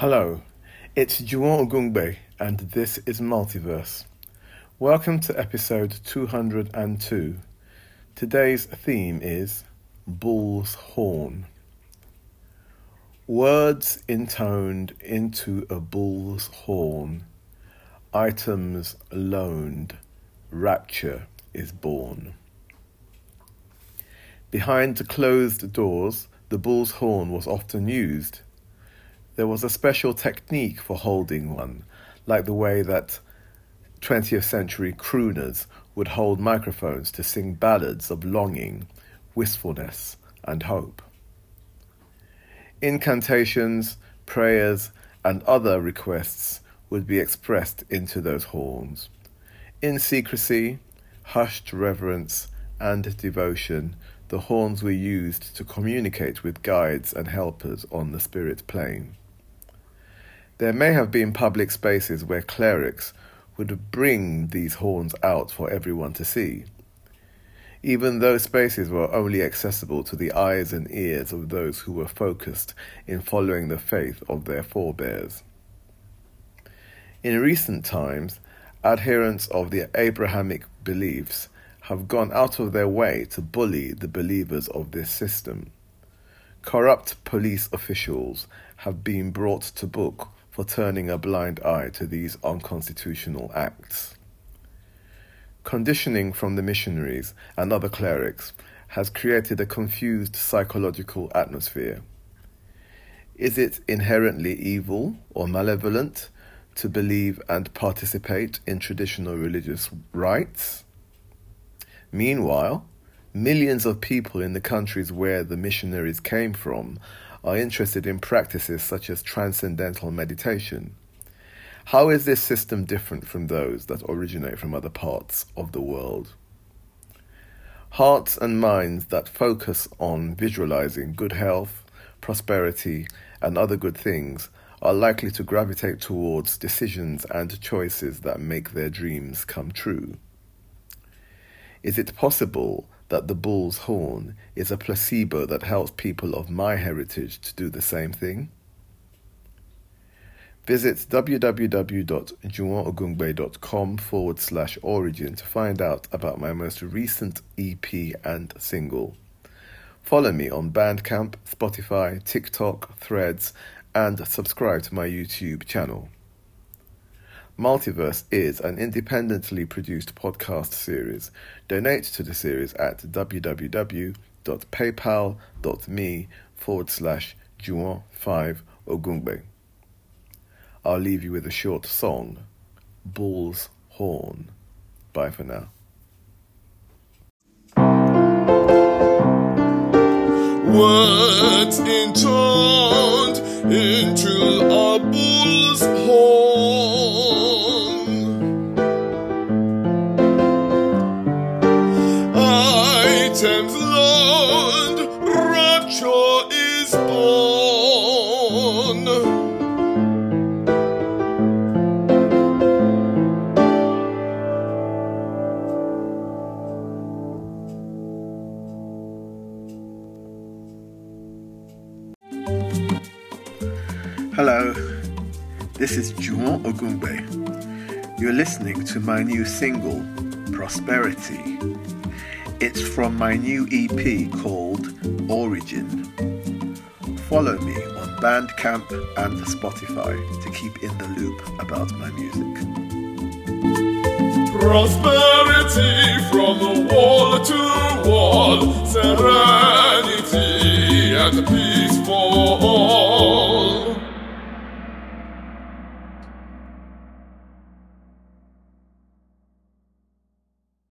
Hello, it's Juwon Ogungbe, and this is Multiverse. Welcome to episode 202. Today's theme is Bull's Horn. Words intoned into a bull's horn, items loaned, rapture is born. Behind the closed doors, the bull's horn was often used there was a special technique for holding one, like the way that 20th century crooners would hold microphones to sing ballads of longing, wistfulness, and hope. Incantations, prayers, and other requests would be expressed into those horns. In secrecy, hushed reverence, and devotion, the horns were used to communicate with guides and helpers on the spirit plane. There may have been public spaces where clerics would bring these horns out for everyone to see. Even those spaces were only accessible to the eyes and ears of those who were focused in following the faith of their forebears. In recent times, adherents of the Abrahamic beliefs have gone out of their way to bully the believers of this system. Corrupt police officials have been brought to book for turning a blind eye to these unconstitutional acts. Conditioning from the missionaries and other clerics has created a confused psychological atmosphere. Is it inherently evil or malevolent to believe and participate in traditional religious rites? Meanwhile, millions of people in the countries where the missionaries came from are interested in practices such as transcendental meditation. How is this system different from those that originate from other parts of the world? Hearts and minds that focus on visualizing good health, prosperity, and other good things are likely to gravitate towards decisions and choices that make their dreams come true. Is it possible that the bull's horn is a placebo that helps people of my heritage to do the same thing? Visit www.juwonogungbe.com forward slash origin to find out about my most recent EP and single. Follow me on Bandcamp, Spotify, TikTok, Threads, and subscribe to my YouTube channel. Multiverse is an independently produced podcast series. Donate to the series at www.paypal.me forward slash Juwon5 Ogungbe. I'll leave you with a short song, Bull's Horn. Bye for now. Hello, this is Juwon Ogungbe. You're listening to my new single, Prosperity. It's from my new EP called Origin. Follow me on Bandcamp and Spotify to keep in the loop about my music. Prosperity from wall to wall, serenity and peace for all.